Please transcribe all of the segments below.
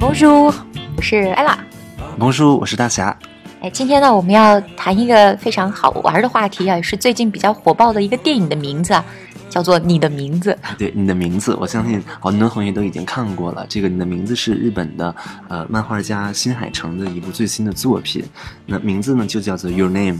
Bonjour，我是艾拉。蒙叔，我是大侠。哎，今天呢，我们要谈一个非常好玩的话题啊，也是最近比较火爆的一个电影的名字啊，叫做《你的名字》。对，你的名字，我相信好多同学都已经看过了。这个《你的名字》是日本的呃漫画家新海诚的一部最新的作品，那名字呢就叫做《Your Name》。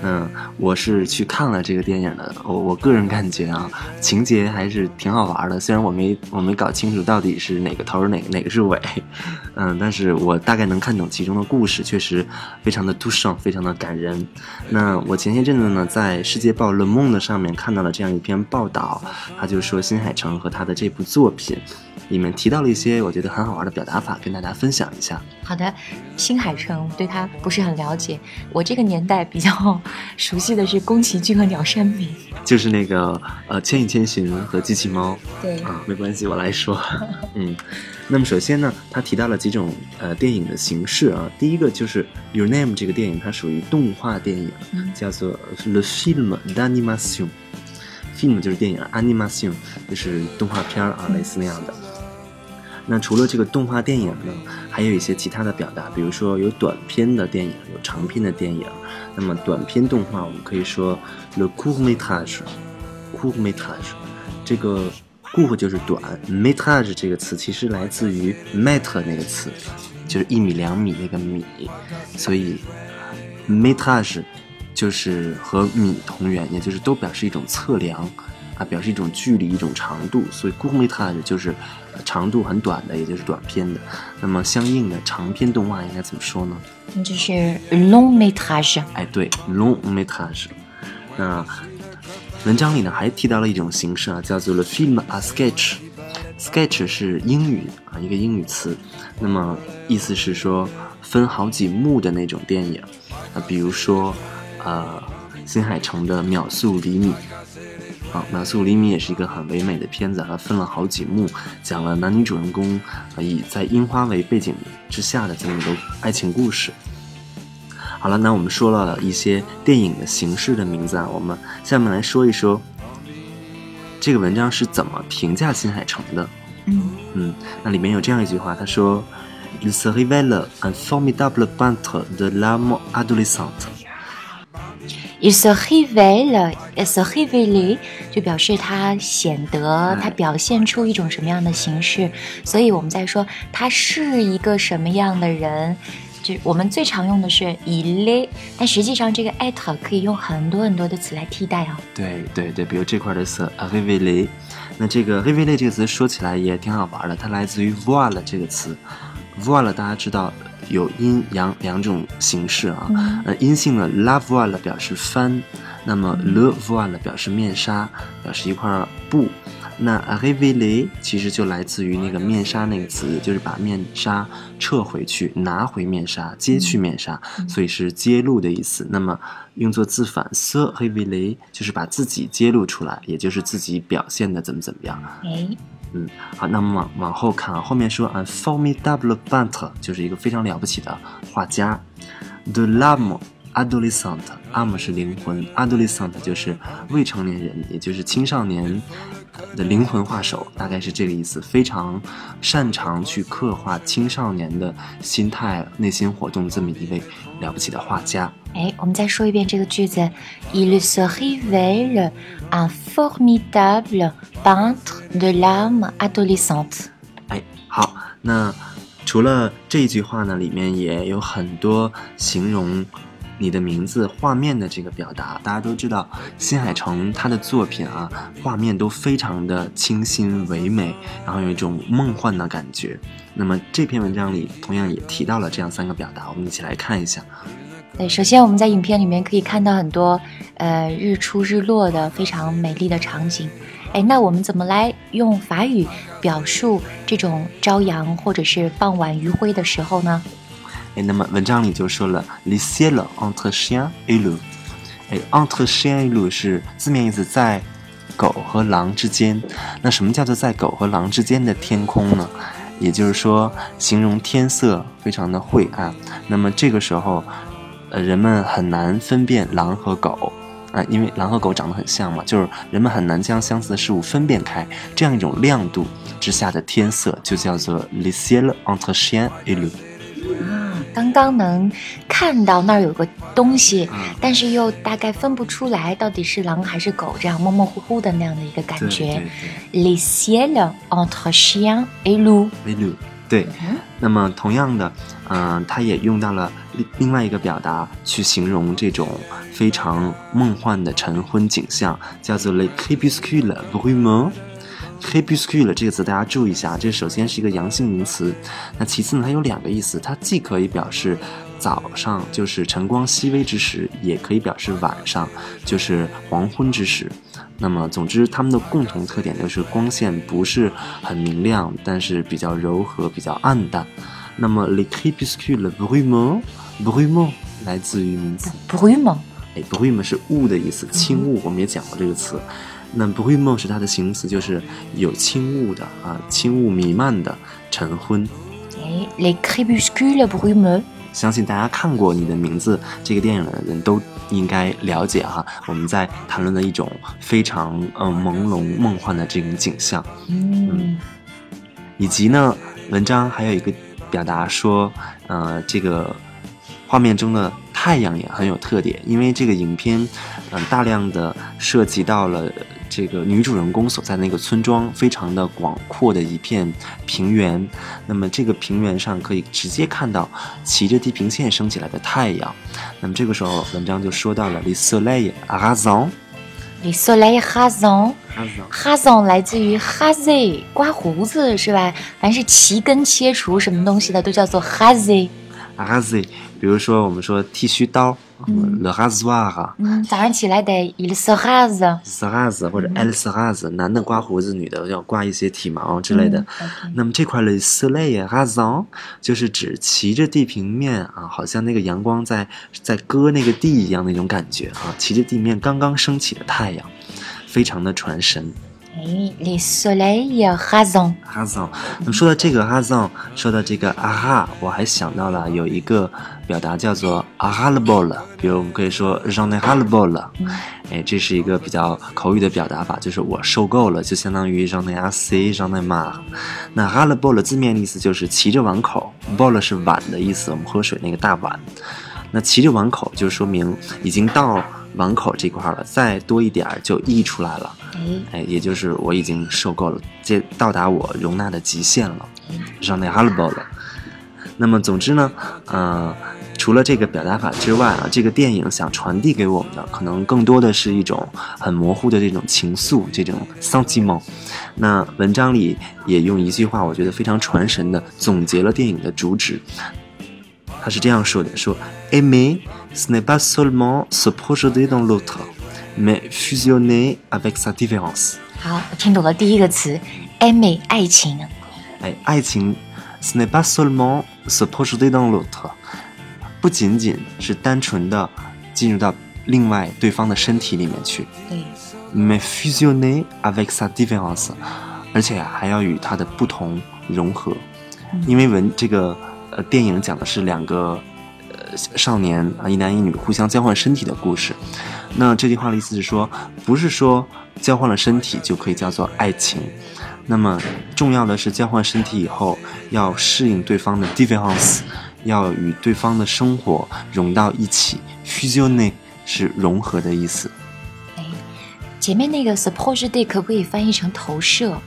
嗯，我是去看了这个电影的。我我个人感觉啊，情节还是挺好玩的。虽然我没我没搞清楚到底是哪个头哪哪个是尾，嗯，但是我大概能看懂其中的故事，确实非常的 t o u c h 非常的感人。那我前些阵子呢，在《世界报》Le Monde 上面看到了这样一篇报道，他就说新海诚和他的这部作品里面提到了一些我觉得很好玩的表达法，跟大家分享一下。好的，新海诚对他不是很了解，我这个年代比较熟悉的是宫崎骏和鸟山明，就是那个呃《千与千寻》和机器猫。对啊，没关系，我来说。嗯，那么首先呢，他提到了几种呃电影的形式啊。第一个就是《Your Name》这个电影，它属于动画电影，叫做 Le Film d'Animation。Film 就是电影，Animation 就是动画片啊，类似那样的。那除了这个动画电影呢，还有一些其他的表达，比如说有短片的电影，有长片的电影。那么短片动画，我们可以说 le court métrage，court métrage。这个 court 就是短，métrage 这个词其实来自于 mètre 那个词，就是一米两米那个米，所以 métrage 就是和米同源，也就是都表示一种测量。啊，表示一种距离、一种长度，所以 court métrage 就是长度很短的，也就是短片的。那么相应的长篇动画应该怎么说呢？就是 long métrage。哎，对，long métrage。那文章里呢还提到了一种形式啊，叫做 le film a sketch。sketch 是英语啊，一个英语词。那么意思是说分好几幕的那种电影啊，比如说呃新海诚的《秒速厘米》。好，《秒速五厘米》也是一个很唯美的片子，它分了好几幕，讲了男女主人公啊以在樱花为背景之下的这么一个爱情故事。好了，那我们说了一些电影的形式的名字啊，我们下面来说一说这个文章是怎么评价新海诚的。嗯嗯，那里面有这样一句话，他说：“Il se révèle un formidable peintre de l'âme adolescente。” Il se révèle, il se révèle，就表示他显得，他表现出一种什么样的形式。所以我们在说他是一个什么样的人，就我们最常用的是 il，但实际上这个 être 可以用很多很多的词来替代哦。对对对，比如这块的 se révèle，那这个 révèle 这个词说起来也挺好玩的，它来自于 voir 这个词，voir 大家知道。有阴阳两种形式啊，呃，阴性的 la voile 表示帆，那么 le voile 表示面纱，表示一块布。那 révéler 其实就来自于那个面纱那个词，就是把面纱撤回去，拿回面纱，揭去面纱，所以是揭露的意思。那么用作自反 se révéler 就是把自己揭露出来，也就是自己表现的怎么怎么样。哎。嗯，好，那么往往后看啊，后面说 un formidable peintre 就是一个非常了不起的画家，de l'âme adolescente，âme 是灵魂，adolescent 就是未成年人，也就是青少年的灵魂画手，大概是这个意思，非常擅长去刻画青少年的心态、内心活动这么一位了不起的画家。哎，我们再说一遍这个句子：Il se révèle un formidable peintre de l'âme adolescente。哎，好，那除了这句话呢，里面也有很多形容你的名字画面的这个表达。大家都知道，新海诚他的作品啊，画面都非常的清新唯美，然后有一种梦幻的感觉。那么这篇文章里同样也提到了这样三个表达，我们一起来看一下。对，首先我们在影片里面可以看到很多，呃，日出日落的非常美丽的场景。哎，那我们怎么来用法语表述这种朝阳或者是傍晚余晖的时候呢？哎，那么文章里就说了，le ciel entre chien et loup。哎，entre chien et lou 是字面意思在狗和狼之间。那什么叫做在狗和狼之间的天空呢？也就是说，形容天色非常的晦暗。那么这个时候。呃，人们很难分辨狼和狗，啊，因为狼和狗长得很像嘛，就是人们很难将相似的事物分辨开，这样一种亮度之下的天色就叫做 le ciel entre chien et lou。啊，刚刚能看到那儿有个东西，嗯但是又大概分不出来到底是狼还是狗，这样模模糊糊的那样的一个感对觉对。Les ciels entre chien et loup。对，le 那么同样的，嗯、他也用到了另另外一个表达去形容这种非常梦幻的晨昏景象，叫做 le crépuscule brumeux。Crépuscule 这个词大家注意一下，这首先是一个阳性名词，那其次呢，它有两个意思，它既可以表示早上，就是晨光熹微之时，也可以表示晚上，就是黄昏之时。那么，总之，它们的共同特点就是光线不是很明亮，但是比较柔和、比较暗淡。那么，le crépuscule brumeux，brumeux 来自于名词 Brume，哎，brume 是雾的意思，轻雾，我们也讲过这个词。那 brume 是它的形容词，就是有轻雾的啊，轻雾弥漫的晨昏。哎，Les crépuscules brumeux。相信大家看过《你的名字》这个电影的人都应该了解哈，我们在谈论的一种非常嗯朦胧梦幻的这种景象，嗯以及呢，文章还有一个表达说，呃，这个画面中的太阳也很有特点，因为这个影片，嗯、大量的涉及到了这个女主人公所在的那个村庄，非常的广阔的一片平原。那么这个平原上可以直接看到骑着地平线升起来的太阳。那么这个时候，文章就说到了 “le soleil rasant”。Les soleils rasants。rasant Hazon 来自于 hazy，刮胡子是吧？凡是齐根切除什么东西的都叫做 rasé，比如说我们说剃须刀、嗯 l e rasoir。嗯，早上起来得 il se rase。s a r a 或者 el s a r a 男的刮胡子，女的要刮一些体毛之类的。嗯那么这块 soleil rasant 就是指骑着地平面啊，好像那个阳光在在割那个地一样那种感觉啊，骑着地面刚刚升起的太阳，非常的传神。哎，les soleils rasants。rasant，那么说到这个 rasant，说到这个啊哈，我还想到了有一个表达叫做 a h a l b o l 比如我们可以说 j'en ai ras le bol。嗯哎，这是一个比较口语的表达法，就是我受够了，就相当于 j'en ai assez，j'en ai marre。那 ras le bol 字面意思就是骑着碗口，bol 是碗的意思，我们喝水那个大碗。那骑着碗口就说明已经到碗口这块了，再多一点儿就溢出来了。哎，哎，也就是我已经受够了，这到达我容纳的极限了，让那哈了包了。那么，总之呢，呃，除了这个表达法之外啊，这个电影想传递给我们的，可能更多的是一种很模糊的这种情愫，这种 sentiment。那文章里也用一句话，我觉得非常传神的总结了电影的主旨。他是这样说的：说 aimer ce n'est pas seulement se projeter dans l'autre, mais fusionner avec sa différence。好，我听懂了第一个词，aimer 爱情。哎，爱情，ce n'est pas seulement se projeter dans l'autre，不仅仅是单纯的进入到另外对方的身体里面去对，，mais fusionner avec sa différence，而且还要与它的不同融合，因为文这个呃电影讲的是两个呃少年啊一男一女互相交换身体的故事。那这句话的意思是说，不是说交换了身体就可以叫做爱情。那么重要的是，交换身体以后要适应对方的 difference，要与对方的生活融到一起。fusion 是融合的意思。哎，前面那个 suppose day 可不可以翻译成投射？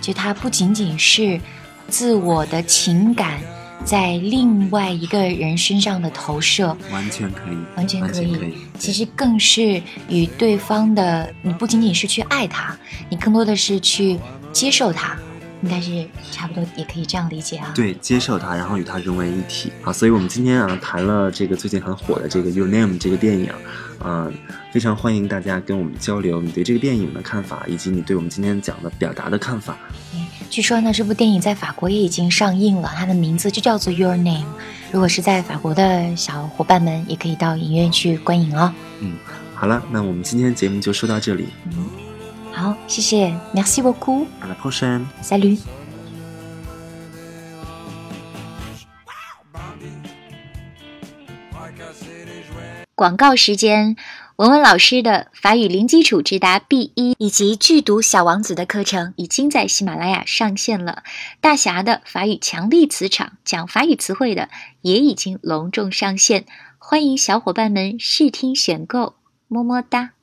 就它不仅仅是自我的情感在另外一个人身上的投射，完全可以，完全可以。可以。其实更是与对方的，你不仅仅是去爱他，你更多的是去接受他，应该是差不多也可以这样理解啊。对，接受他，然后与他融为一体啊。所以我们今天啊谈了这个最近很火的这个《Your Name》这个电影，啊，非常欢迎大家跟我们交流你对这个电影的看法，以及你对我们今天讲的表达的看法。据说呢，这部电影在法国也已经上映了，它的名字就叫做《Your Name》。如果是在法国的小伙伴们，也可以到影院去观影哦。嗯，好了，那我们今天节目就说到这里好，谢谢，Merci beaucoup，，à la prochaine。Salut。广告时间，文文老师的法语零基础直达 B 一，以及剧毒《小王子》的课程已经在喜马拉雅上线了。大侠的法语强力磁场讲法语词汇的也已经隆重上线，欢迎小伙伴们试听选购，么么哒。